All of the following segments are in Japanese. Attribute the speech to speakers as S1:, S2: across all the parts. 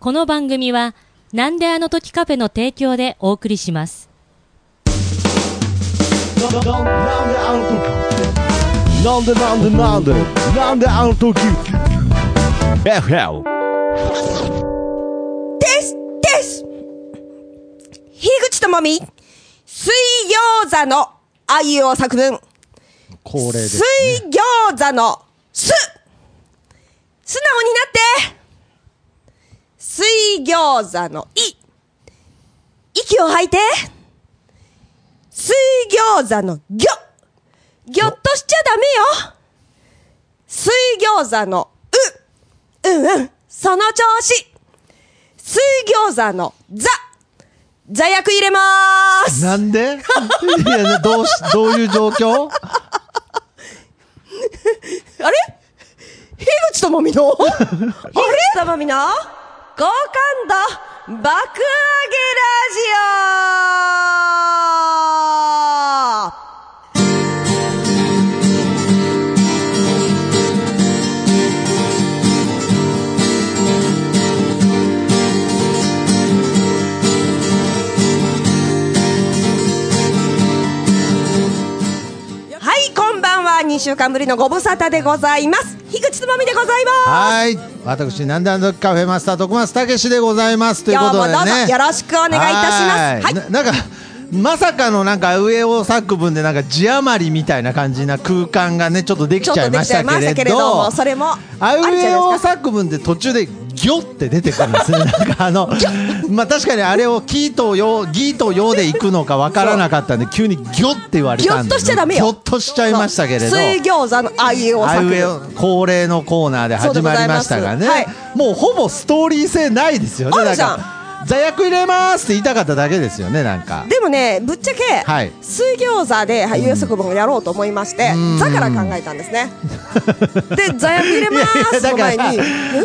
S1: この番組は、なんであの時カフェの提供でお送りします。
S2: なんであの時なんでなんでなんでなんであの時。FL
S3: ですです。樋口智美水餃子のあいうお作文。
S4: 恒例です、
S3: 水
S4: ね。
S3: 餃子のす素直になって水餃子のい。息を吐いて。水餃子のぎょ。ぎょっとしちゃダメよ。水餃子のう。うんうん。その調子。水餃子のざ。座薬入れまーす。
S4: なんで？いや、どうし、どういう状況？
S3: あれ？樋口智美の？あれ？樋口智美の？好感度爆上げラジオはい、こんばんは。2週間ぶりのご無沙汰でございます。樋口智美でございます。
S4: はい。私、なんであの時カフェマスター徳松武史でございます。ということでね。
S3: よろしくお願いいたしますはい
S4: ななんか、まさかのなんか上尾作文でなんか字余りみたいな感じな空間がねちょっとでき
S3: ち
S4: ゃいまし
S3: た
S4: たけれど
S3: けれども、それもあ
S4: あうえお。作文で途中でギョって出てくるんですね。なんかあの、まあ確かにあれをキーとヨギーとヨで行くのかわからなかったんで、急にギョって言われ
S3: ぎょっ
S4: たんで、
S3: としちゃダメよ。
S4: ギョッとしちゃいましたけれど。
S3: 水餃子のあいうお
S4: あ
S3: 作
S4: いうえお
S3: 文。
S4: 恒例のコーナーで始まりましたがね、
S3: そうでござい
S4: もうほぼストーリー性ないですよね。
S3: あるじゃん
S4: なんか座薬入れますって言いたかっただけですよね、なんか。
S3: でもね、ぶっちゃけ、
S4: はい。
S3: 水餃子ではい有作文をやろうと思いまして、座から考えたんですね。で、座薬入れますの前に、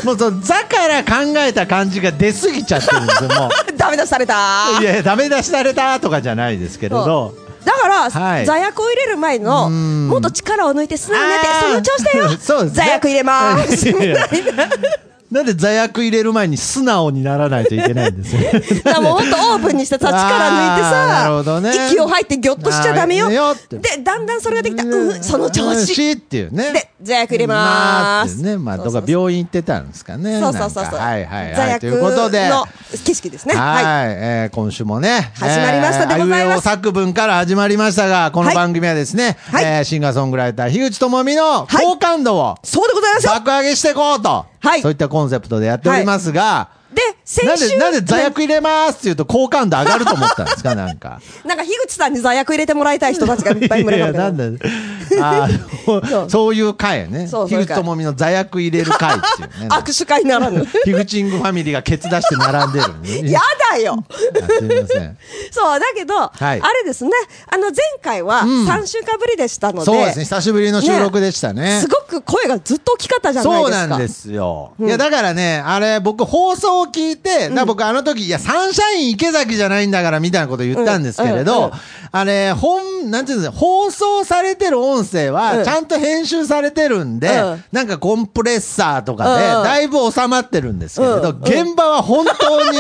S4: もうその座から考えた感じが出過ぎちゃってるんですよ、も
S3: ダメ出しされた。
S4: う。いやダメ出しされたとかじゃないですけれど。
S3: だから、
S4: はい。
S3: 座薬を入れる前の、
S4: ん。
S3: もっと力を抜いて素直になって、その調子だよ。座薬入れまーす
S4: なんで座薬入れる前に素直にならないといけないんですよ。
S3: だからもうほんとオープンにしてさ、力抜いて
S4: あーなるほ
S3: さ
S4: どね、
S3: 息を吐いてぎょっとしちゃダメよ。で、だんだんそれができた。うん、その調子。
S4: しっていうね。
S3: で、座薬入れまーす。
S4: ってね、まあ、ど
S3: そうそう
S4: こか病院行ってたんですかね。
S3: そうそうそうそう。
S4: はいはい
S3: 座
S4: はい。と
S3: 薬
S4: いうことで。
S3: の景色ですね。
S4: はい、
S3: はい。
S4: えー今週もね、
S3: 始まりましたでございます
S4: えー作文から始まりましたが、この
S3: はい
S4: 番組はですね、
S3: はい
S4: えーシンガーソングライター、樋口智美の
S3: はい
S4: 好感度を
S3: そうでございますよ。
S4: 爆上げしていこうと、
S3: はい
S4: そういったコンセプトでやっておりますが、
S3: で、先週。
S4: なんで、なんで座薬入れますって言うと好感度上がると思ったんですか、なんか。
S3: なんか樋口さんに座薬入れてもらいたい人たちがいっぱい群れ
S4: いや、なんで、あー
S3: そう
S4: いう回ね。
S3: そうそういう回
S4: 樋口智美の座薬入れる回っていうね。
S3: 握手会ならぬ。
S4: 樋口イングファミリーがケツ出して並んでるね。
S3: やだよ。
S4: あすみません。
S3: そう、だけど、
S4: はい
S3: あれですね、あの前回は
S4: うん
S3: 3週間ぶりでしたので、
S4: そうですね、久しぶりの収録でしたね。
S3: すごく声がずっと大きかったじゃないですか。
S4: そうなんですよ。いや、だからね、あれ、僕、放送を聞いて、だ僕、あの時、いや、サンシャイン池崎じゃないんだから、みたいなこと言ったんですけれど
S3: ん、
S4: あれ、本、なんていうんですか、放送されてる音声
S3: う
S4: は、
S3: ん。
S4: ちゃんと編集されてるんで
S3: うん、
S4: なんかコンプレッサーとかで、だいぶ収まってるんですけれど、現場は本当に、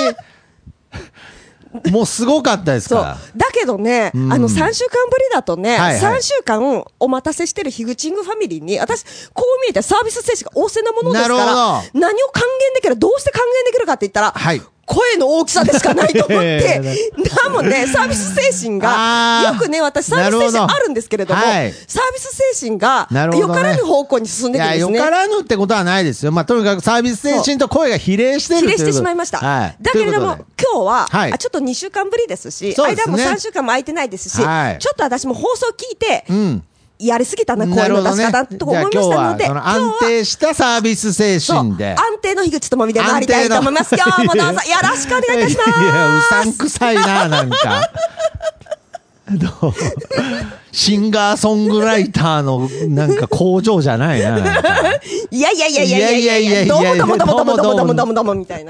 S4: もうすごかったです
S3: そう。
S4: か
S3: だけどね、
S4: うん。
S3: あの3週間ぶりだとね、
S4: はいはい。
S3: 3週間お待たせしてる樋口イングファミリーに、私、こう見えてサービス精神が旺盛なものですから、
S4: なるほ
S3: 何を還元できる、どうして還元できるかって言ったら、
S4: はい
S3: 声の大きさでしかないと思って。だもんね、サービス精神が、よくね、私、サービス精神あるんですけれども、
S4: はい。
S3: サービス精神が、よからぬ方向に進んでいくんですね。
S4: よからぬってことはないですよ。まあ、とにかくサービス精神と声が比例してる
S3: 比例してしまいました。
S4: はい。
S3: だけれども今日は、
S4: はい。
S3: あちょっと2週間ぶりですし、
S4: すね。
S3: 間も3週間も空いてないですし、
S4: はい。
S3: ちょっと私も放送聞いて、
S4: うん。
S3: やりすぎたな、声
S4: なるほどね。
S3: の出し方と思いましたので、
S4: 今日は、安定したサービス精神で。
S3: 安定の樋口智美で参りたいと思います。今日もどうぞよろしくお願いいたします。
S4: いや、うさんくさいな、なんか。シンガーソングライターのなんか工場じゃないな。
S3: いやいやいやいやいやいや
S4: いや
S3: どうもどうもどうもどうもどうもどうも
S4: どうも
S3: みたい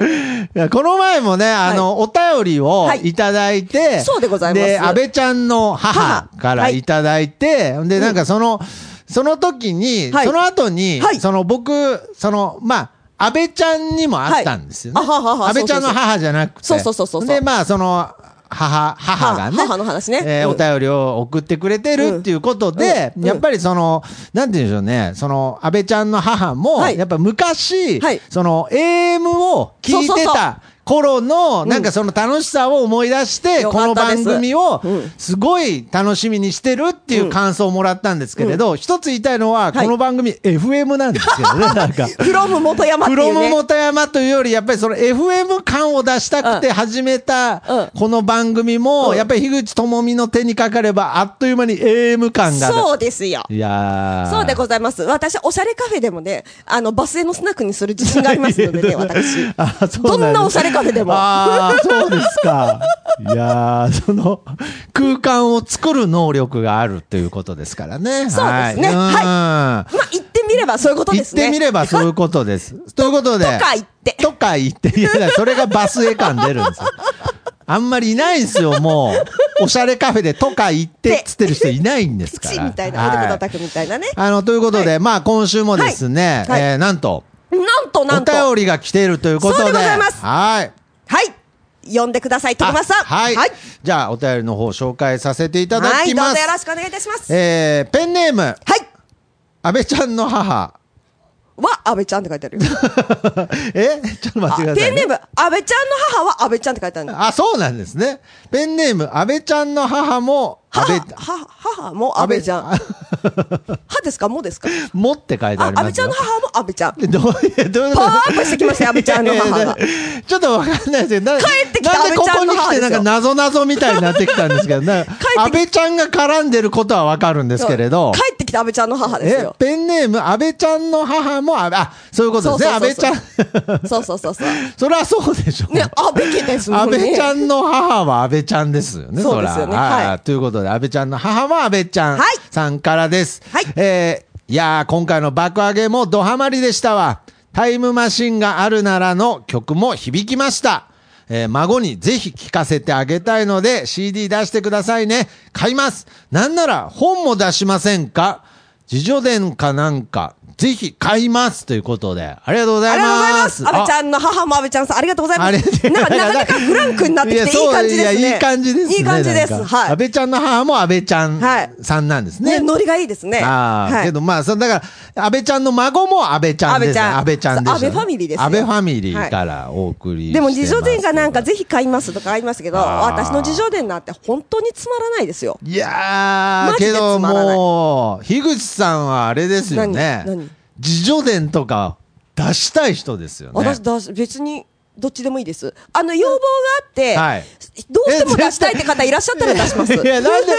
S3: な。
S4: この前もね、あの、お便りを
S3: い
S4: ただいて、
S3: そうでございます。
S4: で、安倍ちゃんの母からいただいて、で、なんかその、その時に、その後に、その僕、その、まあ、安倍ちゃんにもあったんですよね。安倍ちゃんの母じゃなくて。
S3: そうそうそうそう。
S4: で、まあ、その、母、母がね、
S3: 母の話ね。うん。
S4: えーお便りを送ってくれてるっていうことで、やっぱりその、なんて言うんでしょうね、その、安倍ちゃんの母も、
S3: はい。
S4: やっぱ昔、
S3: はい。
S4: その、AM を聞いてた頃の、なんかその楽しさを思い出して、
S3: よ
S4: この番組を
S3: うん、
S4: すごい楽しみにしてるっていう感想をもらったんですけれど、一つ言いたいのは、
S3: はい
S4: この番組 FM なんですけどね、なんか。
S3: フロム元山
S4: フロム。元山というより、やっぱりその FM 感を出したくて始めた
S3: うん
S4: この番組も、
S3: うん
S4: やっぱり樋口智美の手にかかれば、あっという間に AM 感が。
S3: そうですよ。
S4: いやー
S3: そうでございます。私、おしゃれカフェでもね、あの、バスへのスナックにする自信がありますのでね、私。どんなおしゃれカフェでも。
S4: ああ、そうですか。いやーその、空間を作る能力があるということですからね。
S3: そうですね
S4: はい。
S3: まあ、言ってみればそういうこと
S4: 言っ
S3: ですね。
S4: てみればそういうことです。ということで。
S3: とか言って
S4: とか言って。いや、それがバスエ感出るんですよ。あんまりいないんですよ、もう。おしゃれカフェでとか言ってっつってる人いないんですから。
S3: 口みたいな、みたいなね。
S4: あの、ということで、まあ今週もですね、えーなんと、
S3: なんとなんと。
S4: お便りが来ているということで。
S3: そうでございます
S4: はい。
S3: はい。呼んでください、徳松さん。
S4: あはい、
S3: はい。
S4: じゃあ、お便りの方紹介させていただ
S3: はい、どう
S4: きます。
S3: ぞよろしくお願いいたします。
S4: えー、ペンネーム、
S3: はい。
S4: 安倍ちゃんの母。
S3: は、安倍ちゃんって書いてあるよ。
S4: え？ちょっと待ってください、
S3: ペンネーム、安倍ちゃんの母は安倍ちゃんって書いてあるの。
S4: あ、そうなんですね。ペンネーム、安倍ちゃんの母も、安倍、
S3: は、母も安倍ちゃん。は ですか？もですか？
S4: もって書いてあ
S3: あ、
S4: りますよ。
S3: 安倍ちゃんの母も安倍ちゃん。
S4: どういう、どういう
S3: パワーアップしてきましたよ安倍ちゃんの母が
S4: ちょっとわかんないですよ。な
S3: 帰ってきた
S4: なんでここに来て
S3: 安倍ちゃんの母ですよ
S4: なんか謎謎みたいになってきたんですけど、安倍ちゃんが絡んでることはわかるんですけれど。
S3: 帰安倍ちゃんの母です
S4: え
S3: よ、。
S4: ペンネーム、安倍ちゃんの母もあ、そういうことですね。安倍ちゃん。
S3: そうそうそうそう。
S4: それはそうでしょう。
S3: ね、安倍家ですもんね。
S4: 安倍ちゃんの母は安倍ちゃんですよね、
S3: そうですよね
S4: ら
S3: はい
S4: ということで、安倍ちゃんの母は安倍ちゃん
S3: はい
S4: さんからです。
S3: はい
S4: えーいやー、今回の爆上げもドハマりでしたわ。タイムマシンがあるならの曲も響きました。えー孫にぜひ聴かせてあげたいので CD 出してくださいね。買います。なんなら本も出しませんか？自助伝かなんか、ぜひ買いますということで、ありがとうござい
S3: ありがとうござい
S4: ま。
S3: ますす。安倍ちゃんの母も安倍ちゃんさん、ありがとうございます。なんか、なかなかフランクになってきて、いい
S4: や
S3: 感じですね。
S4: いや、いい感じですね。
S3: いい感じです。はい。
S4: 安倍ちゃんの母も安倍ちゃん
S3: はい
S4: さんなんですね。
S3: ね、ノリがいいですね。
S4: ああ、
S3: はい
S4: けどまあ、そだから、安倍ちゃんの孫も安倍ちゃんですね。安
S3: 安倍ちゃん安倍ファミリーですよ。
S4: 安倍ファミリーからお送り
S3: でも、自助伝かなんかぜひ買いますとかありますけど、私の自助伝なんて本当につまらないですよ。
S4: いやー、けどもう、樋口さんはあれですよね。自助伝とか出したい人ですよね。
S3: 私別に、どっちでもいいです。あの、要望があって、
S4: はい
S3: どうしても出したいって方いらっしゃったら出します。
S4: いや、なんで、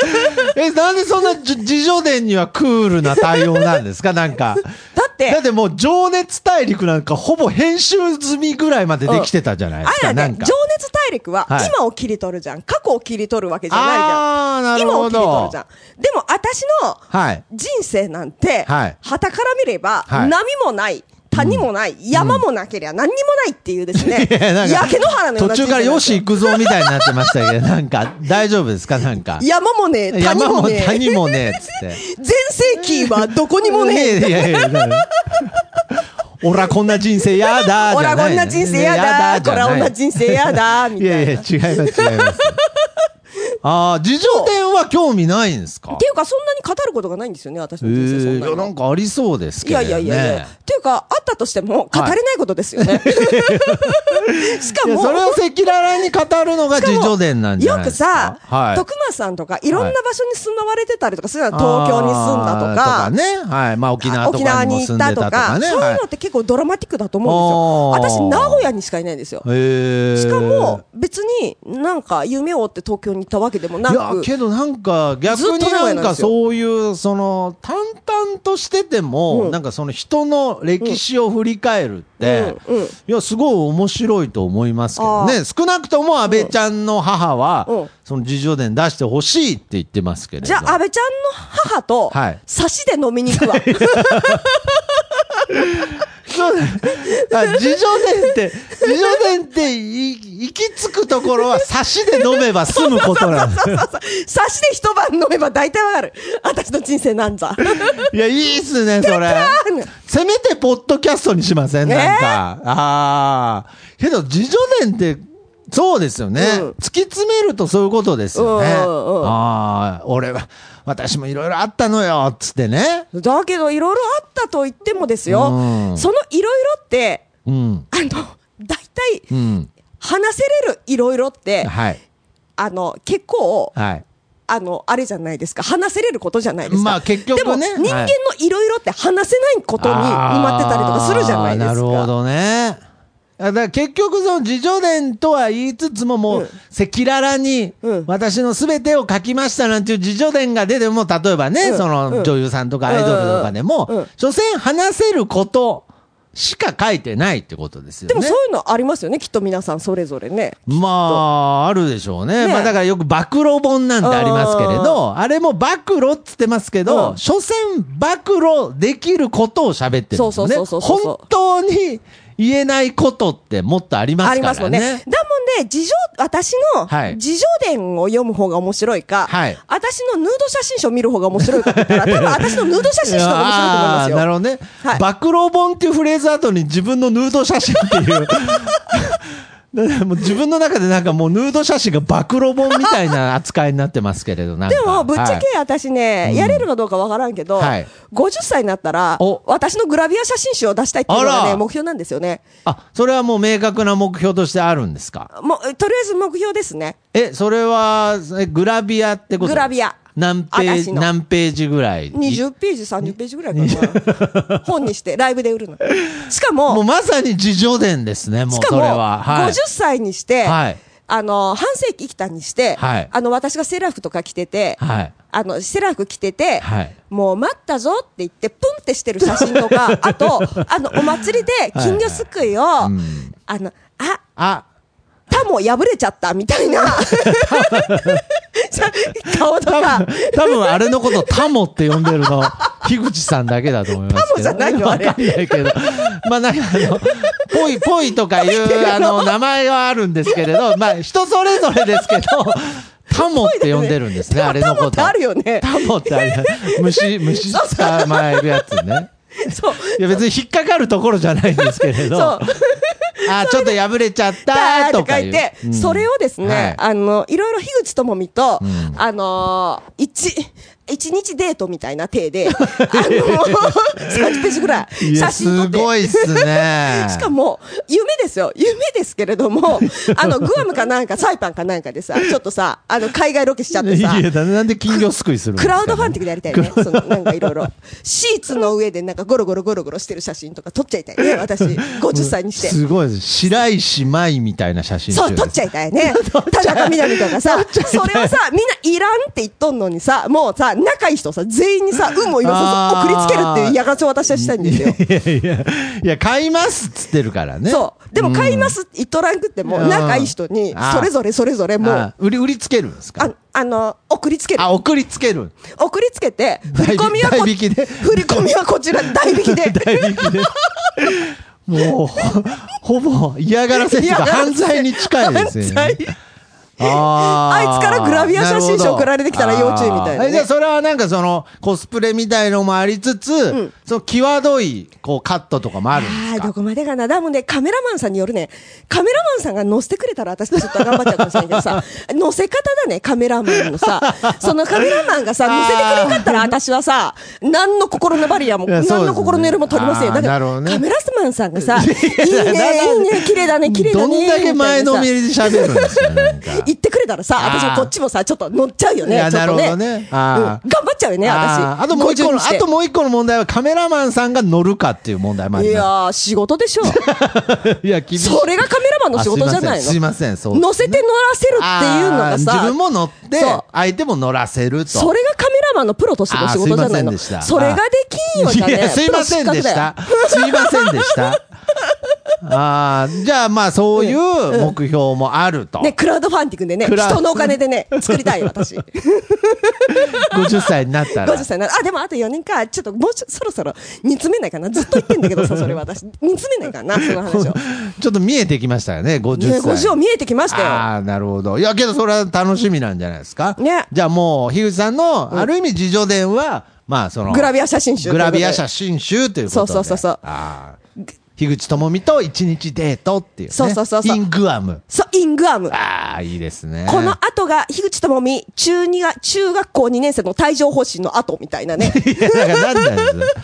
S4: え、なんでそんなじ自助伝にはクールな対応なんですか？なんか。
S3: だって
S4: だってもう、情熱大陸なんかほぼ編集済みぐらいまでできてたじゃないですか。
S3: あれね、
S4: なんか
S3: 情。熱大陸は
S4: はい
S3: 今を切り取るじゃん。過去を切り取るわけじゃないじゃん。
S4: あー、なる
S3: 今を
S4: ほど
S3: 切り取るじゃ。ん。でも私の
S4: はい。
S3: 人生なんて、
S4: はい
S3: 旗から見れば、
S4: はい
S3: 波もない、谷もない、山もなけりゃ何にもないっていうですね、焼け野原のような
S4: 途中からよし
S3: 人
S4: 行くぞみたいになってましたけど、なんか、大丈夫ですか？なんか。
S3: 山もねえ、谷
S4: 山も
S3: もねえ、
S4: 谷もねえ、つって。
S3: 全盛期はどこにもねえ。
S4: いやいや、だから俺はこんな人生やだじ
S3: 俺は
S4: ゃない
S3: こんな人生やだ、これはこんな人生やだ、みたいな。
S4: いやいや、違います、違います。ああ、自助伝は興味ないんですか？
S3: っていうか、そんなに語ることがないんですよね、私
S4: え
S3: の人生そん
S4: ー、いや、
S3: なに
S4: なんかありそうですけ
S3: いや
S4: どね。
S3: いやいやいや。っていうか、あったとしても、語れないことですよね。しかも、
S4: いやそれを赤裸々に語るのが自助伝なんじゃ
S3: よく
S4: ないですか？
S3: さ、
S4: はい。
S3: 徳松さんとか、いろんな場所に住まわれてたりとかするの東京に住んだと
S4: あー
S3: か、
S4: ね。はい。まあ沖縄と
S3: 沖縄
S4: かに
S3: 行ったと
S4: か
S3: か、
S4: ね。
S3: そういう
S4: は
S3: のって結構ドラマティックだと思うんですよ。私、名古屋にしかいないんですよ。しかも、別になんか夢を追って東京に行ったわけでもない
S4: や、
S3: く、
S4: けどなんか逆になんかそういう、その、淡々としてても、
S3: うん
S4: なんかその人の歴史を振り返るって、
S3: うんうん
S4: いや、すごい面白いと思いますけどね。少なくとも安倍ちゃんの母は、
S3: うん
S4: その自助伝出してほしいって言ってますけれど。
S3: じゃあ、安倍ちゃんの母と
S4: はい、
S3: 差しで飲みに行くわ。
S4: そうだあ自助伝って、自助伝ってい行き着くところは差しで飲めば済むことなんだ。
S3: そうそう。差しで一晩飲めば大体わかる。私の人生なんざ。
S4: いや、いいっすね、それ。せめてポッドキャストにしませんなんか。ああ。けど、自助伝って、そうですよね、
S3: うん
S4: 突き詰めるとそういうことですよね。
S3: うんうんうん
S4: ああ、俺は、私もいろいろあったのよ、つってね。
S3: だけど、いろいろあったと言ってもですよ、
S4: うん
S3: そのいろいろって、
S4: うん。
S3: あの、大体、
S4: うん。
S3: 話せれるいろいろって、
S4: はい。
S3: あの、結構、
S4: はい。
S3: あの、あれじゃないですか。話せれることじゃないですか。
S4: まあ結局ね
S3: でも、人間の
S4: はい
S3: いろいろって話せないことに埋まってたりとかするじゃないですか。
S4: なるほどね。だから結局その自助伝とは言いつつももう
S3: うん。
S4: 赤裸々に
S3: うん。
S4: 私のすべてを書きましたなんていう自助伝が出ても例えばね、
S3: うん。
S4: その女優さんとかアイドルとかでも、所詮話せることしか書いてないってことですよね。
S3: でもそういうのありますよね、きっと皆さんそれぞれね。
S4: まあ、あるでしょうね。
S3: ね
S4: まあだからよく暴露本なんてありますけれど、あれも暴露っつってますけど、
S3: うん。
S4: 所詮暴露できることを喋ってるんですよね。
S3: そうそうそうそうそう。
S4: 本当に言えないことってもっとありますからね。
S3: ますもんね。だもんね、自助、私の
S4: はい
S3: 自助伝を読む方が面白いか、
S4: はい
S3: 私のヌード写真集を見る方が面白いかって言ったら、多分私のヌード写真集の方が面白いと思いますよ。
S4: なるほどね、
S3: はい
S4: 暴露本っていうフレーズ後に自分のヌード写真っていう。もう自分の中でなんかもうヌード写真が暴露本みたいな扱いになってますけれど、なんか。
S3: でも、ぶっちゃ
S4: はい。
S3: け私ね、やれるかどうかわからんけど、
S4: はい。
S3: 50歳になったら
S4: お、
S3: 私のグラビア写真集を出したいっていうのがね、目標なんですよね。
S4: あ、それはもう明確な目標としてあるんですか？
S3: もう、とりあえず目標ですね。
S4: え、それは、えグラビアってこと
S3: グラビア
S4: 何ページ、何ページぐらい
S3: ？20ページ、30ページぐらいかな。本にして、ライブで売るの。しかも、
S4: もうまさに自助伝ですね、もう
S3: しかも、
S4: それは。はい。
S3: 50歳にして、
S4: はい
S3: あの、半世紀生きたにして、
S4: はい
S3: あの、私がセーラー服とか着てて、
S4: はい。
S3: あの、セーラー服着てて、
S4: はい
S3: もう待ったぞって言って、プンってしてる写真とか、あと、あの、お祭りで金魚すくいを、
S4: うん
S3: あの、あ、
S4: あ、
S3: タも破れちゃったみたいな、顔とか、
S4: 多分あれのことタモって呼んでるの、樋口さんだけだと思いますけど。
S3: タモじゃないのあれ
S4: わかんないけど。まあなんかあの、ぽいぽいとかいう、あの、名前はあるんですけれど、まあ人それぞれですけど、タモって呼んでるんですね、あれのこと。
S3: タモってあるよね。
S4: タモってあれ、虫、虫捕まえるやつね。
S3: そう。
S4: いや別に引っかかるところじゃないんですけれど。
S3: そう。
S4: あ、ちょっと破れちゃった とか
S3: 書いて、
S4: うん。
S3: それをですね、
S4: はい。
S3: あの、いろいろ樋口智美と、
S4: ん。
S3: あのー一、一日デートみたいな体で、あの30 ページぐらい写真撮って。
S4: すごいっすね。
S3: しかも、夢ですよ。夢ですけれども、あの、グアムかなんか、サイパンかなんかでさ、ちょっとさ、あの、海外ロケしちゃってさ
S4: い、や、だなんで金魚すくいするんですか、
S3: クラウドファンディングでやりたいね。その、なんかいろいろ。シーツの上でなんかゴロゴロゴロゴロしてる写真とか撮っちゃいたいね。私、50歳にして。
S4: すごいです。白石麻衣みたいな写真集
S3: そう、撮っちゃいたいね。田中みな実とかさ、それをさ、みんないらんって言っとんのにさ、もうさ、仲いい人さ、全員にさ、運も言わさず送りつけるっていうやがちを私はしたいんですよ。
S4: いやいや、いや、買いますっつってるからね。
S3: そう。でも買いますって言っとらんくっても、
S4: うん
S3: 仲いい人に
S4: あ、
S3: それぞれそれぞれもう、
S4: あ売り、売りつけるんですか？
S3: ああの、送りつける
S4: あ、。送りつける。
S3: 送りつけて、振り込みはこ
S4: 代引きで？
S3: 振り込みはこちら、代引きで。
S4: 代引きで。もう、ほほぼ嫌がらせっていうか 犯罪に近いですよね。あ
S3: いつからグラビア写真集送られてきたら要注意みたいなね。
S4: じゃあそれはなんかそのコスプレみたいのもありつつ、その際どいこうカットとかもあるんです
S3: どこまでかな。だもんね、カメラマンさんによるね、カメラマンさんが載せてくれたら私ちょっと頑張っちゃうかもしれないけどさ、載せ方だね、カメラマンのさ、そのカメラマンがさ、載せてくれんかったら私はさ、何の心のバリアも、何の心の色も取りませんよ。だから、
S4: ね。
S3: カメラマンさんがさ、いい
S4: や
S3: ね、
S4: だ
S3: いいね、綺麗だね、綺麗だ
S4: ど
S3: ね。
S4: んだけ前のめ
S3: み
S4: りで喋るんですか
S3: 言ってくれたらさ、私もこっちもさ、ちょっと乗っちゃうよね、ちょっとね。
S4: なるほどね。
S3: 頑張っちゃうよね、私。
S4: あともう一個
S3: 50
S4: の、あともう一個の問題はカメラマンさんが乗るかっていう問題もあり
S3: いや
S4: ま
S3: ー、仕事でしょ。
S4: す。いや、厳しい。
S3: それがカメラマンの仕事じゃないの？
S4: あすいません。そう
S3: 乗せて乗らせるっていうのがさ、
S4: 自分も乗って相手も乗らせると。
S3: それがカメラマンのプロとしての仕事じゃないの。それができんよじゃね。
S4: すいませんでした。すいませんでした。ああ、じゃあまあそういう目標もあると。
S3: ね、クラウドファンディングでね、人のお金でね、作りたいよ、私。
S4: 50歳になったら。
S3: 50歳なあ、でもあと4年か、ちょっともうちょそろそろ煮詰めないかな。ずっと言ってんだけどさ、それ私。煮詰めないかな、その話を。
S4: ちょっと見えてきましたよね、50
S3: ね、
S4: 歳。
S3: 50見えてきましたよ。
S4: ああ、なるほど。いや、けどそれは楽しみなんじゃないですか？
S3: ね
S4: じゃあもう、樋口さんの、ある意味自助伝は、まあその、
S3: グラビア写真集
S4: グラビア写真集ということで。
S3: そうそうそうそう
S4: ああ。樋口智美と一日デートっていうね。
S3: そうそうそうそう
S4: イングアム。
S3: そう、イングアム。
S4: ああ、いいですね。
S3: この後が、樋口智美、中2が、中学校2年生の帯状疱疹の後みたいなね。
S4: いや、だから何なんです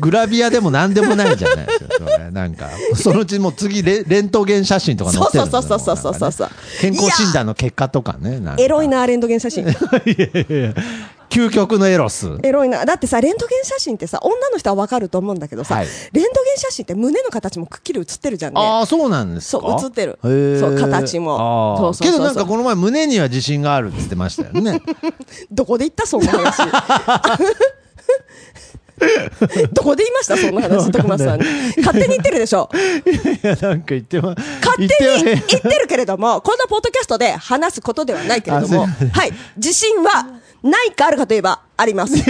S4: グラビアでも何でもないじゃないですか。なんか、そのうちもう次レ、レントゲン写真とか載ってる
S3: そうそうそうそうそうそう
S4: ね健康診断の結果とかね。なんか
S3: エロいな、レントゲン写真。
S4: 究極のエロス。
S3: エロいな。だってさ、レントゲン写真ってさ、女の人はわかると思うんだけどさ、
S4: はい
S3: レントゲン写真って胸の形もくっきり写ってるじゃんね。
S4: ああ、そうなんですか？
S3: そう映ってるそう形もそうそう
S4: けどなんかこの前胸には自信があるって言ってましたよね。
S3: どこで言ったそんな話。どこで言いました？そんな話、徳松さんに。勝手に言ってるでしょ？
S4: いや、なんか言ってま、
S3: 勝手に
S4: 言って
S3: るけれども、こんなポッドキャストで話すことではないけれども、はい。自信は、ないかあるかといえば、あります。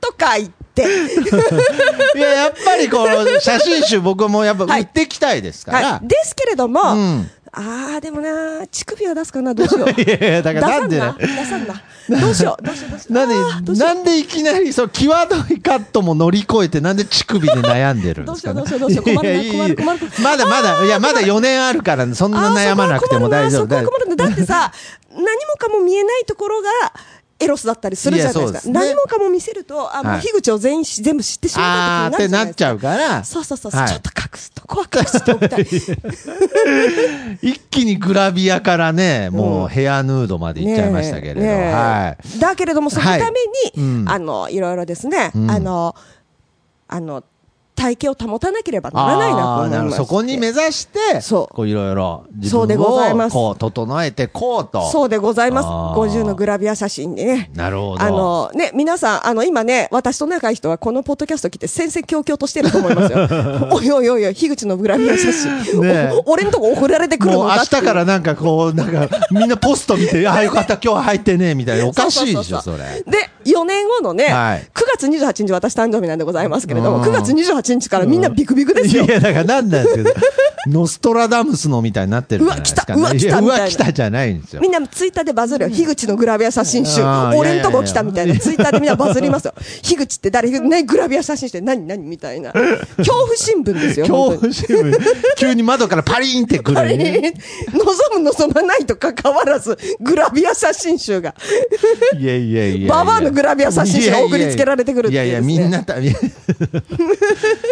S3: とか言って。
S4: いや、やっぱりこの写真集僕もやっぱ売ってきたいですから。
S3: はい。ですけれども、
S4: ん
S3: ああ、でもな、乳首は出すかな、どうしよう。
S4: いやいやだからなんでね。
S3: 出さんな。どうしよう、どうしよう、どうしよう。
S4: なんで、なんでいきなり、そう、際どいカットも乗り越えて、なんで乳首で悩んでるんですか、ね、
S3: どうしようどうしようどうしよう。困る困る困る。
S4: まだまだ、いや、まだ4年あるから、そんな悩まなくても大丈夫。
S3: あーそこは困るなそこは困る。なだってさ、何もかも見えないところが、エロスだったりするじゃないですか。
S4: すね。
S3: 何もかも見せると、あ、も
S4: はい。
S3: う樋口を全員し全部知ってしま
S4: あー
S3: ったってな。
S4: っちゃうから。
S3: そうそうそう、
S4: はい。
S3: ちょっと隠すとこは隠しておきたい。
S4: 一気にグラビアからね、もうヘアヌードまで行っちゃいましたけれど、はい。
S3: だけれども、そのために、
S4: はい。うん。
S3: あの、いろいろですね、
S4: うん。
S3: あの、あの、体型を保たなければならないなと思います。
S4: そこに目指して、
S3: そう
S4: こういろいろ自
S3: そうで
S4: 分
S3: ございます
S4: をこう整えてこうと。
S3: そうでございます。
S4: あー
S3: 50のグラビア写真でね。
S4: なるほど。
S3: あのね、皆さん、あの、今ね、私と仲いい人はこのポッドキャスト来て戦々恐々としてると思いますよ。おいおいおいおい、樋口のグラビア写真。
S4: ね
S3: 俺のとこ送られてくるのだって
S4: 日からなんかこう、なんかみんなポスト見て、ああよかった、今日は入ってね、みたいな。おかしいでしょ、それ。
S3: で、4年後のね、
S4: はい
S3: 9月28日私誕生日なんでございますけれども、
S4: うん
S3: 9月28日日からみんなビクビクですよ。
S4: いや、だからなんなんですけど、ノストラダムスのみたいになってるじゃないですか、ね。
S3: うわ来たうわ来た
S4: いや
S3: みたいな
S4: うわ来たじゃないんですよ。
S3: みんなツイッターでバズるよ。樋口のグラビア写真集俺んとこ来たみたいな。ツイッターでみんなバズりますよ。樋口って誰？ね、グラビア写真して何何？みたいな。恐怖新聞ですよ。
S4: 恐怖新聞、急に窓からパリーンってくる、ね。
S3: 望む望まないと関わらず、グラビア写真集が。
S4: いやいやいや。
S3: ババアのグラビア写真集が送りつけられてくるっていう
S4: いやいや、みんなた、い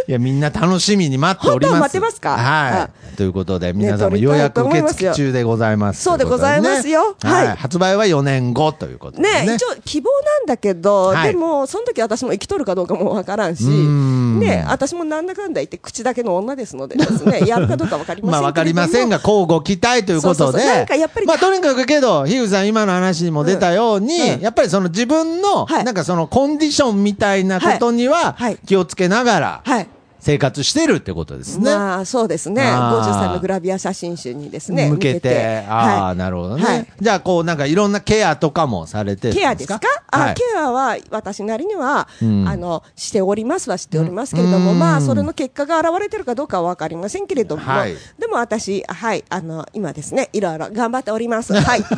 S4: やみんな楽しみに待っております。
S3: 本当は待ってますか？
S4: はい。ということで、皆さんも
S3: ね
S4: 予約受付中でございます。
S3: そうでございますよ。はい。
S4: 発売は4年後ということでね。
S3: ね一応希望なんだけど、
S4: はい。
S3: でも、その時私も生きとるかどうかもわからんし、
S4: ん。
S3: ね私もなんだかんだ言って口だけの女ですのでですね、やるかどうかわかりません。
S4: まあわかりませんが、交互期待ということで。
S3: そうそうそうなんかやっぱり
S4: まあとにかくけど、樋口さん今の話にも出たように、やっぱりその自分の、
S3: はい。
S4: なんかそのコンディションみたいなことには気をつけながら
S3: はい。
S4: 生活してるってことですね。
S3: まあそうですね、
S4: あー。
S3: 50歳のグラビア写真集にですね、
S4: 向けて、ああ、
S3: はい。
S4: なるほどね。
S3: はい。
S4: じゃあ、こう、なんかいろんなケアとかもされてるん
S3: ケアですか？あ、
S4: はい。
S3: ケアは私なりには、
S4: うん。
S3: あのしておりますはしておりますけれども、
S4: うん。
S3: まあそれの結果が現れてるかどうかは分かりませんけれども、
S4: はい。
S3: でも私はいあの今ですねいろいろ頑張っております。はい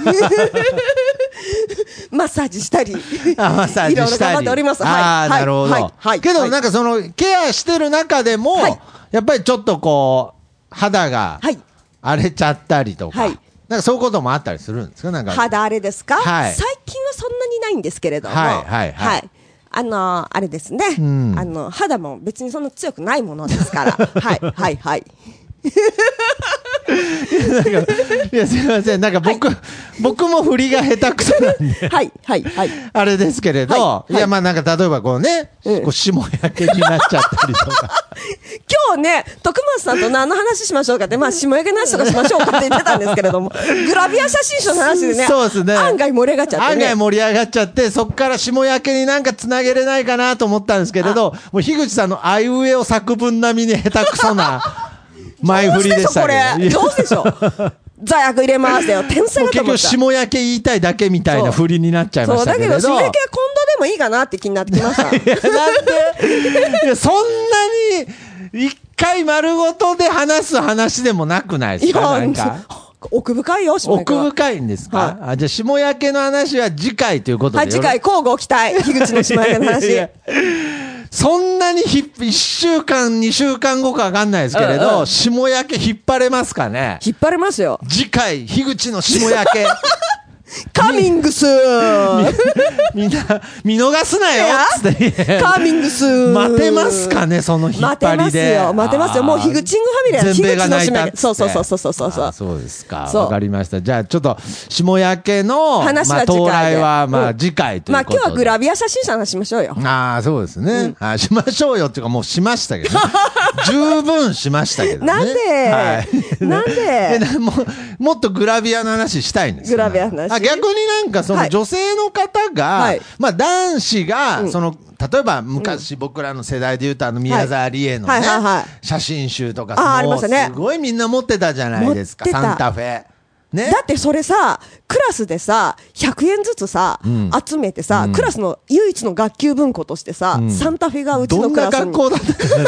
S3: マッサージしたり。
S4: あマッサージしたり。
S3: いろいろ頑張っております。
S4: ああ、
S3: はい。
S4: なるほど。
S3: はい。はい。
S4: けど、
S3: はい。
S4: なんかその、ケアしてる中でも、
S3: はい。
S4: やっぱりちょっとこう、肌が
S3: はい。
S4: 荒れちゃったりとか、
S3: はい。
S4: なんかそういうこともあったりするんですか？なんか。
S3: 肌荒れですか、
S4: はい。
S3: 最近はそんなにないんですけれども、
S4: はいはいはい。
S3: あのあれですね、
S4: ん。
S3: あの肌も別にそんな強くないものですから、はいはいはい。
S4: なんかいや、すいません。なんか僕、僕も振りが下手くそなんで。
S3: はいはいはい。
S4: あれですけれど、
S3: はいはい
S4: いや、まあなんか例えばこうね、
S3: うん
S4: こう霜焼けになっちゃったりとか。
S3: 今日ね、徳松さんと何の話しましょうかって、まあ、下焼けの話とかしましょうかって言ってたんですけれども、グラビア写真集の話でね、
S4: そうですね
S3: 案外盛り上がっちゃってね。
S4: 案外盛り上がっちゃって、そこから下焼けになんかつなげれないかなと思ったんですけれど、もう樋口さんのあいうえお作文並みに下手くそな前振りでしたけど。いや
S3: 上手でしょ、これ。上手でしょ。座薬入れますだよ。天才だと思った。
S4: 下焼け言いたいだけみたいな振りになっちゃいま
S3: そう、
S4: したけれど。
S3: だけど、下焼けは今度でもいいかなって気になってきました。
S4: い やなんで、いやそんなに、一回丸ごとで話す話でもなくないですか？なんか。
S3: 奥深いよ、
S4: 奥
S3: は。
S4: 深いんですか、
S3: は
S4: あじゃあ、下焼けの話は次回ということで。
S3: はい、次回、交互期待。樋口の下焼けの
S4: い
S3: 話
S4: や。そんなにひ1週間、2週間後かわかんないですけれど、
S3: うんうん
S4: 下焼け引っ張れますかね？
S3: 引っ張れますよ。
S4: 次回、樋口の下焼け。
S3: カミングス
S4: みんな、見逃すなよつって。
S3: カミングス
S4: 待てますかね、その引っ
S3: 待てます。よ。待てますよ。もう、ヒグチングファミリーは
S4: 全米が泣いたっつって
S3: そうそうそうそうそうそうそう
S4: あ。そうですか。
S3: そう
S4: わかりました。じゃあ、ちょっと、下焼けの、
S3: 話は
S4: まあ、到
S3: 次回で
S4: 来は、まあ、
S3: うん
S4: 次回という
S3: まあ
S4: ことで。
S3: 今日はグラビア写真者の話しましょうよ。
S4: ああ、そうですね。あしましょうよっていうか、もうしましたけどね。十分しましたけどね。
S3: なんで？
S4: はい、
S3: なんで？
S4: えなももっとグラビアの話したいんですよ
S3: グラビアの話
S4: あ逆になんかそ
S3: はい。
S4: の女性の方が、
S3: はい。
S4: まあ男子が、
S3: うん。
S4: その、例えば昔僕らの世代で言うとあの宮沢りえのね、写真集とか
S3: あーありましたね。
S4: すごいみんな持ってたじゃないですか。サンタフェ。ね。
S3: だってそれさ、クラスでさ、100円ずつさ、
S4: ん。
S3: 集めてさ、
S4: うん。
S3: クラスの唯一の学級文庫としてさ、
S4: ん。
S3: サンタフェがうち
S4: どんな
S3: のクラスに。
S4: 学校だったかな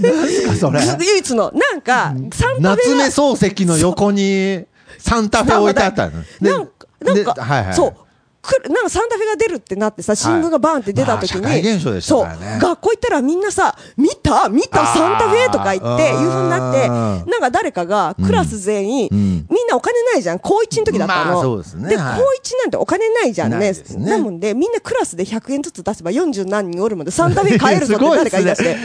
S4: なんすかそれ？
S3: 唯一の、なんか、サンタフ
S4: 夏目
S3: ェが、
S4: 漱石の横にサンタフェ置いてあったの。で
S3: なんか、なんか、
S4: ではいはい、
S3: そう。くなんかサンタフェが出るってなってさ、新聞がバーンって出た時に、そう、学校行ったらみんなさ、見た？見た？サンタフェとか言って、いう風になって、
S4: うん。
S3: なんか誰かが、クラス全員、
S4: ん。
S3: みんなお金ないじゃん。高1の時だったの。
S4: まあそうですね。
S3: で、
S4: はい。
S3: 高1なんてお金ないじゃんね。
S4: ですね。
S3: なもんで、みんなクラスで100円ずつ出せば40何人おるもんで、サンタフェ買えるぞって誰か言い出して。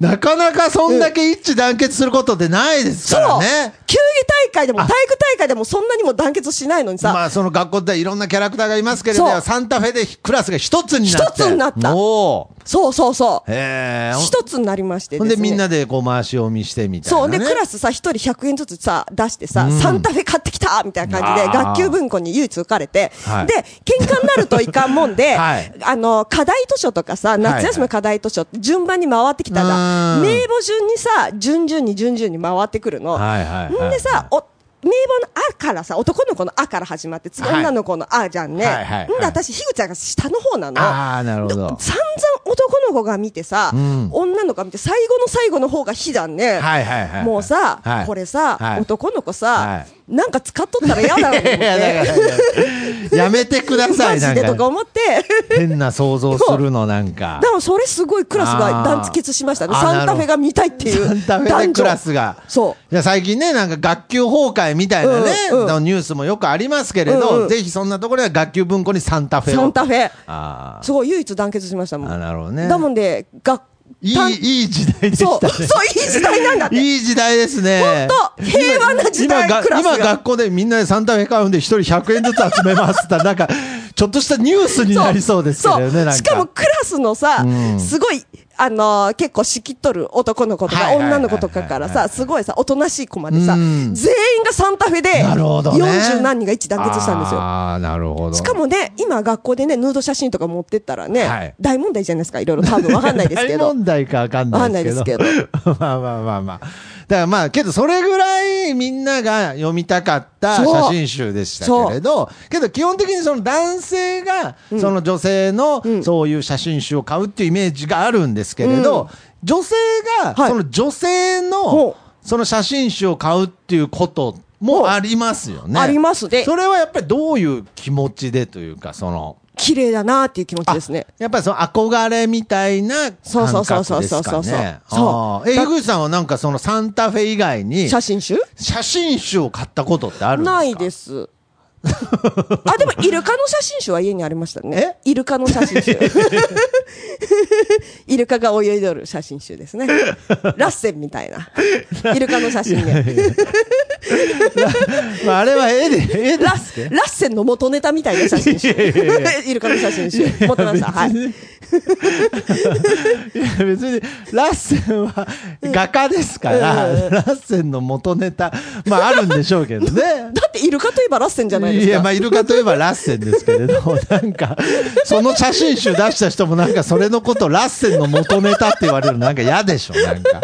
S4: なかなかそんだけ一致団結することってないですからね。
S3: 球技大会でも体育大会でもそんなにも団結しないのにさ、
S4: まあその学校でいろんなキャラクターがいますけれど
S3: そう。
S4: サンタフェでクラスが一つになって。
S3: 一つになった。
S4: おー
S3: そうそうそう。一つになりまして
S4: ほん
S3: ですね。
S4: でみんなでこう回し読みしてみたいな、ね、
S3: そう。で、クラスさ、一人100円ずつさ、出してさ、
S4: うん
S3: サンタフェ買ってきたみたいな感じで、学級文庫に唯一浮かれて、
S4: はい
S3: で、喧嘩になるといかんもんで、
S4: はい
S3: あの、課題図書とかさ、夏休みの課題図書って順番に回ってきたら、
S4: うん
S3: 名簿順にさ、順々に順々に回ってくるの。
S4: はいはいはい
S3: んでさ、お名簿のあからさ、男の子のあから始まって、次
S4: はい。
S3: 女の子のあじゃんね。
S4: はいはいはい
S3: んで、私、樋口ちゃんが下の方なの。
S4: ああなるほど。
S3: 散々男の子が見てさ、
S4: うん。
S3: 女の子が見て、最後の最後の方が火だね。
S4: はいはいはい
S3: もうさ、
S4: はい。
S3: これさ、
S4: はい。
S3: 男の子さ、
S4: は
S3: なんか使っとったら嫌だろうと思っ
S4: いやだから
S3: て。
S4: やめてくださ
S3: マ
S4: いなん
S3: ジでとか
S4: か
S3: 思って。
S4: 変な想像するのなんか
S3: でもそれすごいクラスが団結しましたね。サンタフェが見たいっていう。
S4: サンタフェでクラスが。
S3: そう。
S4: いや最近ね、なんか学級崩壊みたいなね、
S3: うんうん
S4: ニュースもよくありますけれど、
S3: うんうん
S4: ぜひそんなところでは学級文庫にサンタフェを。
S3: サンタフェ。すごい唯一団結しましたもん。
S4: あなるほどね
S3: だもんで、学、
S4: いい、いい時代で
S3: そう、
S4: した
S3: そう、
S4: ね。
S3: いい時代なんだって。
S4: いい時代ですね。
S3: ほんと平和な時代
S4: 今今学校でみんなでサンタフェ買うんで一人100円ずつ集めますってなんか、ちょっとしたニュースになりそうですけどね、か。
S3: しかもクラスのさ、
S4: うん
S3: すごい、あのー結構仕切っとる男の子とか女の子とかからさ、すごいさ、おとなしい子までさ、
S4: うん
S3: 全員がサンタフェで、
S4: なるほどね
S3: 40何人が一致団結したんですよ。
S4: ああ、なるほど。
S3: しかもね、今学校でね、ヌード写真とか持ってったらね、
S4: はい
S3: 大問題じゃないですか、いろいろ多分わかんないですけ
S4: 大
S3: ど。
S4: 問題かわかんないですけど。
S3: わかん
S4: まあまあまあまあ。だからまあ、けどそれぐらいみんなが読みたかった写真集でしたけれど、けど基本的にその男性が、その女性の
S3: うん。
S4: そういう写真集を買うっていうイメージがあるんですけれど、
S3: うん。
S4: 女性が、
S3: はい。
S4: その女性
S3: ほ
S4: の
S3: う、
S4: その写真集を買うっていうこともありますよね。
S3: ありますで、
S4: それはやっぱりどういう気持ちでというか、その、
S3: 綺麗だなっていう気持ちですね。
S4: やっぱりその憧れみたいな
S3: そうそう
S4: 感
S3: そうそうそうそう
S4: 覚ですかね。
S3: そう
S4: あーえ、
S3: だ
S4: 井口さんはなんかそのサンタフェ以外に
S3: 写真集？
S4: 写真集を買ったことってあるんですか？
S3: ないです。あ、でも、イルカの写真集は家にありましたね。イルカの写真集。イルカが泳いでる写真集ですね。ラッセンみたいな。イルカの写真ね。
S4: まあ、あれは絵で、絵で
S3: ラッラッセンの元ネタみたいな写真集。イルカの写真集。持ってました。はい。
S4: や別に ラッセンは画家ですから、
S3: うん
S4: ラッセンの元ネタ、まああるんでしょうけどね。
S3: だってイルカといえばラッセンじゃないですか。
S4: や、まあ、イルカといえばラッセンですけれど、なんか、その写真集出した人もなんか、それのことラッセンの元ネタって言われるのなんか嫌でしょ、なんか。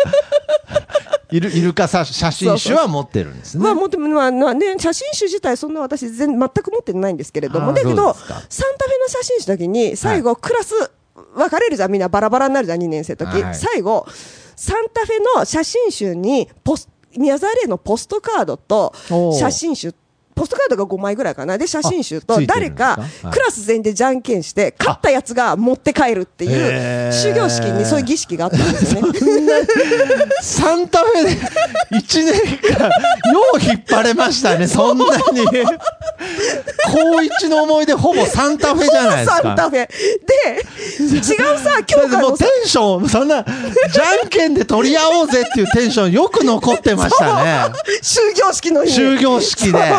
S4: イルイルカさ写真集は持ってるんですね。
S3: まあ、もっと、まあ、まあね、写真集自体そんな私全、全く持ってないんですけれども、だけど、サンタフェの写真集の時に、最後、クラス、分かれるじゃん、みんなバラバラになるじゃん、2年生の時、
S4: はい。
S3: 最後、サンタフェの写真集に、ポス、宮沢玲のポストカードと写真集、ポストカードが5枚ぐらいかな。で、写真集と誰
S4: か
S3: クラス全員でじゃんけんして、勝ったやつが持って帰るっていう、終業式にそういう儀式があったんですよね。
S4: サンタフェで1年間、よう引っ張れましたね、そんなに。高一の思い出、ほぼサンタフェじゃないですか。
S3: サンタフェ。で、違うさ、教科の
S4: もうテンション、そんな、じゃんけんで取り合おうぜっていうテンションよく残ってましたね。
S3: 終業式の日に
S4: 終業式で。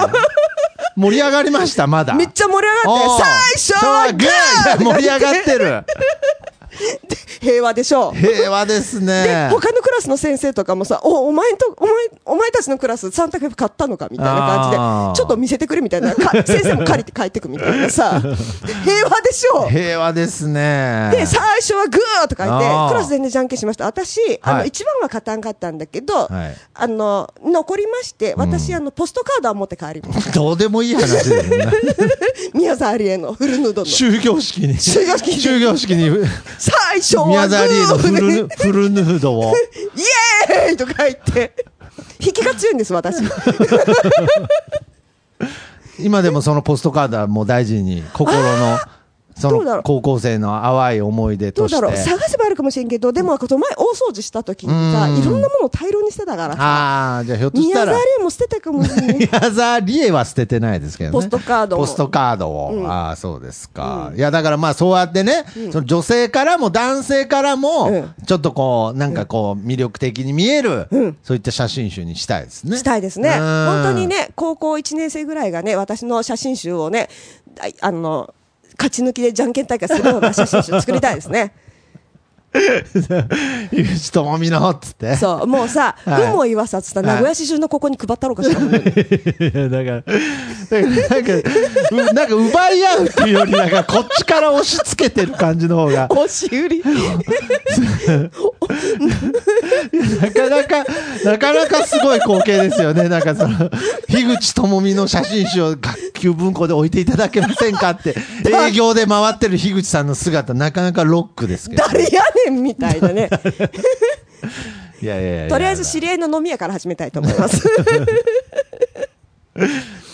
S4: 盛り上がりました、まだ。
S3: めっちゃ盛り上がって、最初はグ
S4: ー盛り上がってる。
S3: 平和でしょう。
S4: 平和です
S3: で、
S4: ね。
S3: 他のクラスの先生とかもさ、お、お前んと、お前、お前たちのクラスサンタフェ買ったのかみたいな感じでちょっと見せてくれみたいな、か 先生も借りて帰ってくみたいなさ、平和でしょう。
S4: 平和ですね。
S3: で、最初はグーとか言ってクラス全然じゃんけんしました。私、あの、
S4: はい
S3: 一番は勝たんかったんだけど、
S4: はい
S3: あの、残りまして、私、あの、ポストカードは持って帰ります。
S4: どうでもいい話でね。
S3: 宮沢りえのフルヌードの。
S4: 終業式に。
S3: 終業式に
S4: 終業式に、
S3: 最初は
S4: 宮沢りえのフルフルヌードを。
S3: イエーイとか言って、引きが強いんです、私。
S4: 今でもそのポストカードはもう大事に、心の、そ
S3: どうだろう
S4: の高校生の淡い思い出として。
S3: どうだろう探せばあるかもしれんけど、でも、前大掃除した時にさ、
S4: うん
S3: いろんなものを大量にしてたからさ、
S4: ああ、じゃあひょっとしたら
S3: 宮沢り。えも捨てたかもしれない。
S4: 宮沢りえは捨ててないですけどね。
S3: ポストカードも
S4: ポストカードを。
S3: うん
S4: ああ、そうですか。いや、だからまあそうやってね、その女性からも男性からも、
S3: うん
S4: ちょっとこう、なんかこう、魅力的に見える、
S3: うん
S4: そういった写真集にしたいですね。
S3: したいですね。
S4: うん
S3: 本当にね、高校1年生ぐらいがね、私の写真集をね、ああの、勝ち抜きでじゃんけん大会するような写真集作りたいですね。
S4: 井口智美の、っつって。
S3: そう、もうさ、
S4: はい
S3: を言わさっつったら、名古屋市中のここに配ったろうかしら。
S4: だから、だからなんか、うなんか奪い合うっていうより、なんかこっちから押し付けてる感じの方が、
S3: 押し売り。
S4: なかなか、なかなかすごい光景ですよね。なんかその、樋口智美の写真集を学級文庫で置いていただけませんかって、営業で回ってる樋口さんの姿、なかなかロックですけど。
S3: 誰やねんみたいなね。
S4: いやいやいや
S3: とりあえず知り合いの飲み屋から始めたいと思います。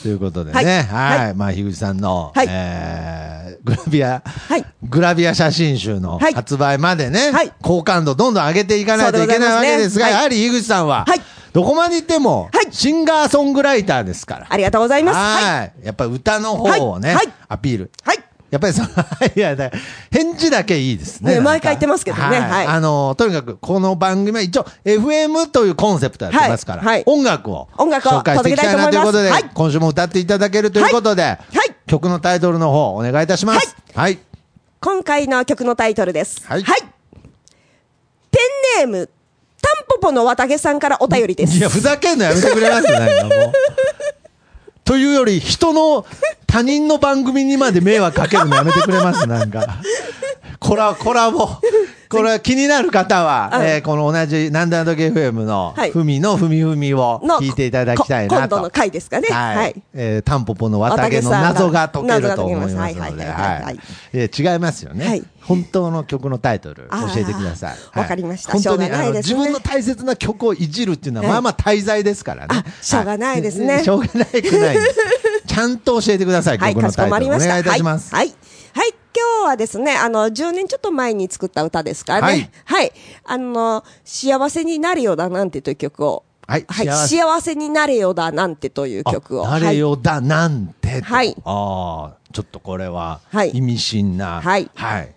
S4: ということでね、はい。
S3: はい
S4: まあ、樋口さんの、
S3: はい
S4: えー、グラビア、
S3: はい
S4: グラビア写真集の
S3: はい
S4: 発売までね、
S3: はい
S4: 好感度どんどん上げていかないといけないわけですが、
S3: すね
S4: やはり樋口さんは、
S3: はい
S4: どこまで行っても、
S3: はい
S4: シンガーソングライターですから。
S3: ありがとうございます。
S4: はい。
S3: はい。
S4: やっぱり歌の方をね、アピール。
S3: はい。
S4: やっぱりその、いや、だ返事だけいいですね。
S3: ね毎回言ってますけどね。はい。
S4: あの、とにかく、この番組は一応、FM というコンセプトやってますから、
S3: はい。はい。
S4: 音楽を
S3: 音楽を
S4: 紹介していきたいなということで、今週も歌っていただけるということで、
S3: はい。
S4: 曲のタイトルの方、お願いいたします。はい。
S3: 今回の曲のタイトルです。
S4: はい。
S3: ペンネーム、タンポポの綿毛さんからお便りです。
S4: いや、ふざけんのやめてくれますなんかもう。というより、人の、他人の番組にまで迷惑かけるのやめてくれますなんか。コラ、コラボ。こ れ気になる方は、
S3: うん
S4: えーこの同じ、なんだなんだ FM の、
S3: はい
S4: ふみのふみふみを
S3: の
S4: 聞いていただきたいなと。
S3: こ今度の回ですかね。
S4: はい。
S3: はい。
S4: えータンポポの綿毛の謎が解けると思いますので、
S3: はいはいはいはい
S4: はい。えー違いますよね。
S3: はい
S4: 本当の曲のタイトル、教えてください。はい
S3: わかりました
S4: 本当に
S3: ね
S4: 自分の大切な曲をいじるっていうのは、
S3: はい
S4: まあまあ大罪ですからね。
S3: あしょうがないですね
S4: はしょうがないくない。ちゃんと教えてください、
S3: はい、
S4: 曲のタイトル。お
S3: こまりました。
S4: 願いいたします。
S3: はい。はですね、あの、10年ちょっと前に作った歌ですかね。
S4: はい
S3: はい。あの、幸せになれよだなんてという曲を。
S4: はい
S3: はい。
S4: 幸せ
S3: 幸せになれよだなんてという曲を。
S4: あ誰よだなんてと。
S3: はい
S4: ああ、ちょっとこれは
S3: はい
S4: 意味深な、
S3: はい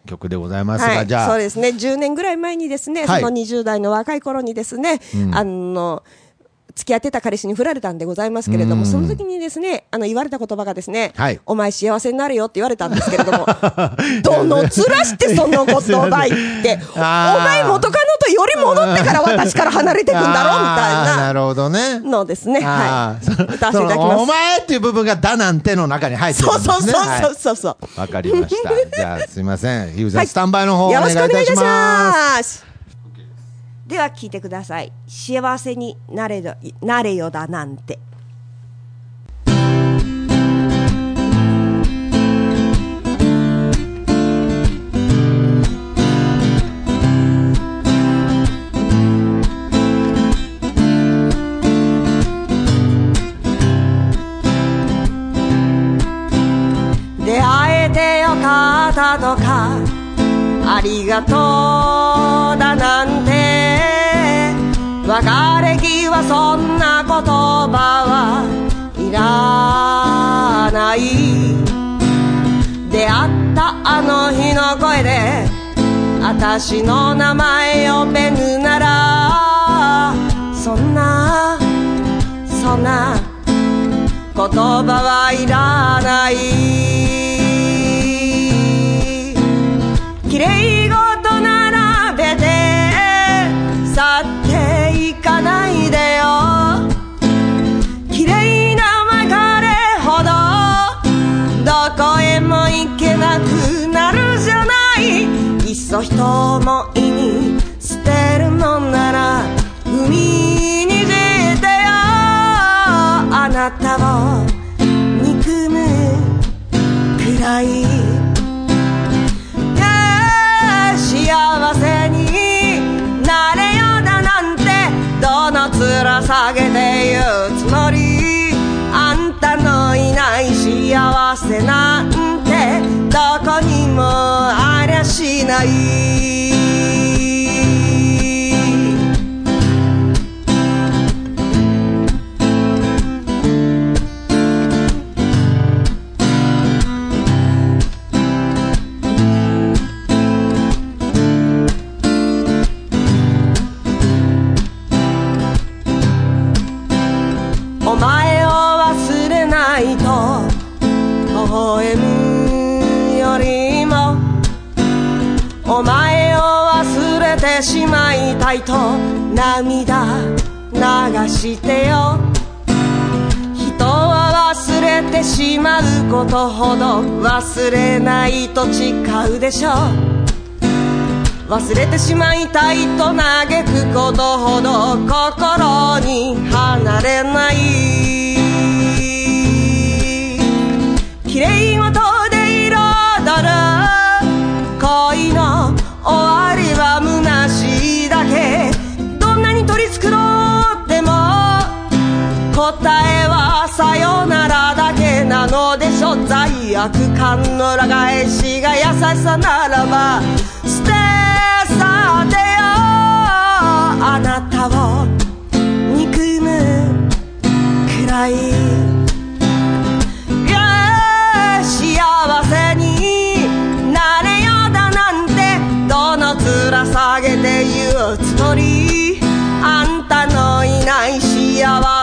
S4: 曲でございますが、
S3: はい、
S4: じゃあ、
S3: そうですね。10年ぐらい前にですね、
S4: はい
S3: その20代の若い頃にですね、
S4: うん
S3: あの、付き合ってた彼氏に振られたんでございますけれども、その時にですね、あの、言われた言葉がですね、
S4: はい
S3: お前幸せになれよって言われたんですけれども、どの面してその言葉言って、お前元カノとより戻ってから私から離れてくんだろみたい
S4: な
S3: な
S4: るほどね。
S3: のですね、はい。歌わせていただきます。
S4: 前っていう部分がだなんての中に入ってるんすね。
S3: そうそう
S4: はい
S3: そうそうそう。
S4: わかりました。じゃあ、すいません。ひうさん、
S3: はい
S4: スタンバイの方お
S3: よ
S4: 願いいたし
S3: ろしくお願いいたし
S4: ます。
S3: では聞いてください。幸せになれよなれよだなんて。出会えてよかったとかありがとうない。出会ったあの日の声で私の名前呼べぬならそんなそんな言葉はいらない。ししてよ。人は忘れてしまうことほど忘れないと誓うでしょう。忘れてしまいたいと嘆くことほど心に離れない。綺麗事で彩る恋の終わり答えはさよならだけなのでしょ罪悪感の裏返しが優しさならば捨て去ってよ。あなたを憎むくらい幸せになれよだなんてどの面下げて言うつもり。あんたのいない幸せ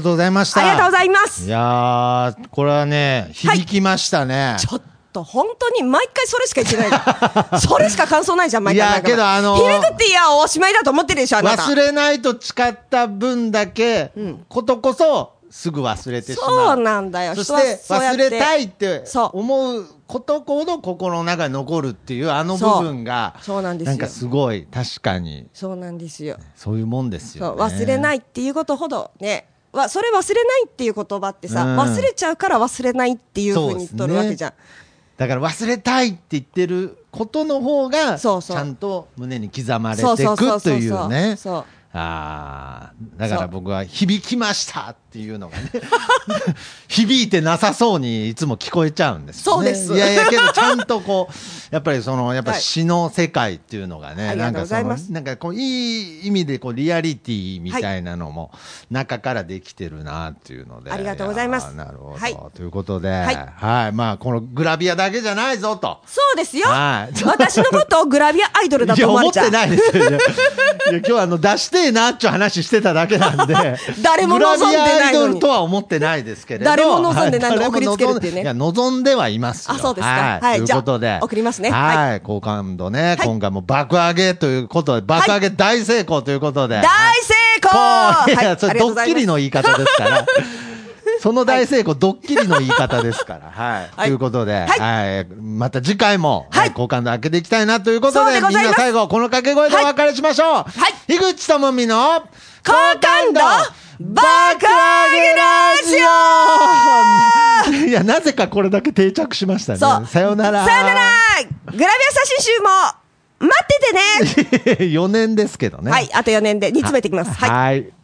S4: がとうございました。
S3: ありがとうございま
S4: い
S3: す。
S4: やー、これはね、響きましたね。
S3: ちょっと、本当に毎回それしか言ってない。それしか感想ないじゃん、毎回。
S4: いやけどあのー
S3: 響くっていや、おしまいだと思ってるでしょ、あなた。
S4: 忘れないと誓った分だけ、ことこそ、すぐ忘れてしまう。
S3: そうなんだよ。
S4: そして忘れたいって思うことほど心の中に残るっていうあの部分が
S3: そうなんですよ
S4: なんかすごい確かに
S3: そうなんですよ。
S4: そういうもんですよね。
S3: 忘れないっていうことほどね、わそれ忘れないっていう言葉ってさ、
S4: うん
S3: 忘れちゃうから忘れないっていうふうに言っとるわけじゃん。
S4: だから忘れたいって言ってることの方がち
S3: そうそう
S4: ゃんと胸に刻まれて
S3: そうそう
S4: いくと
S3: そうそう
S4: いうね。
S3: そう
S4: ああ、だから僕は響きましたっていうのがね、響いてなさそうにいつも聞こえちゃうんですよね。
S3: そうです
S4: いやいや、けどちゃんとこう、やっぱりその、やっぱ
S3: はい
S4: 詩の世界っていうのがね、
S3: ありがとうご
S4: なんかそのなんかこう、いい意味でこう、リアリティみたいなのも中からできてるなっていうので。
S3: ありがとうございます
S4: なるほど。
S3: はい
S4: ということで、
S3: い
S4: はい。まあ、このグラビアだけじゃないぞと。
S3: そうですよ、
S4: はい
S3: 私のことをグラビアアイドルだ
S4: いや、
S3: と思われちゃう。
S4: 思ってないですよ。いや、いや今日はあの、出してえなっちゅう話してただけなんで。
S3: 誰も望んでないのに
S4: とは思ってないですけれど。
S3: 誰も望んでないの
S4: は
S3: 送りつけるっていうね
S4: いや、望んではいますよ。
S3: あそうですか
S4: はい。
S3: はい
S4: ということで。
S3: 送りますね
S4: はい。
S3: は
S4: 好感度ね、
S3: はい
S4: 今回も爆上げということで、爆上げ大成功ということで。
S3: 大成功
S4: はいいや、
S3: はい
S4: それドッキリの言い方ですから。その大成功、ドッキリの言い方ですから。はい。
S3: はい
S4: ということで、
S3: はい
S4: はい。また次回も、
S3: はい
S4: はい好感度上げていきたいなということで、みんな最後、この掛け声でお別れしましょう。
S3: はい
S4: 樋口智美の、
S3: 好感度爆上げラジ
S4: いや、なぜかこれだけ定着しましたね。さよなら。
S3: さよならグラビア写真集も待っててね
S4: 4年ですけどね。
S3: はい、あと4年で煮詰めていきます。はい。
S4: はい